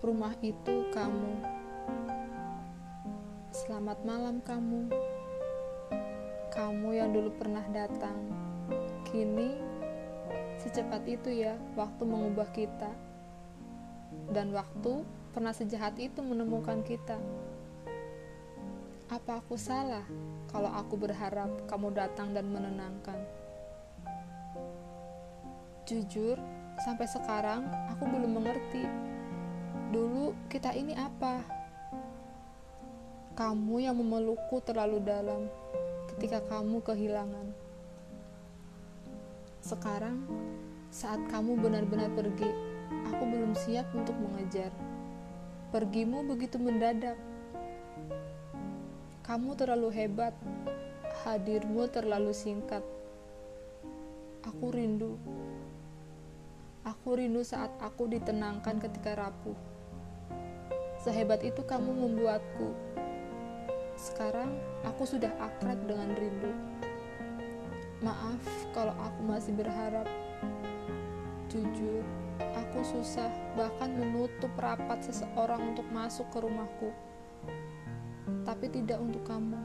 rumah itu kamu. Selamat malam kamu. Kamu yang dulu pernah datang. Kini secepat itu ya waktu mengubah kita. Dan waktu pernah sejahat itu menemukan kita. Apa aku salah kalau aku berharap kamu datang dan menenangkan? Jujur, sampai sekarang aku belum mengerti. Dulu kita ini apa? Kamu yang memelukku terlalu dalam ketika kamu kehilangan. Sekarang, saat kamu benar-benar pergi, aku belum siap untuk mengejar. Pergimu begitu mendadak. Kamu terlalu hebat, hadirmu terlalu singkat. Aku rindu. Aku rindu saat aku ditenangkan ketika rapuh. Sehebat itu kamu membuatku. Sekarang aku sudah akrab dengan rindu. Maaf kalau aku masih berharap. Jujur, aku susah bahkan menutup rapat seseorang untuk masuk ke rumahku tapi tidak untuk kamu.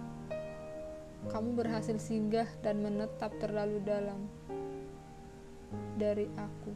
Kamu berhasil singgah dan menetap terlalu dalam dari aku.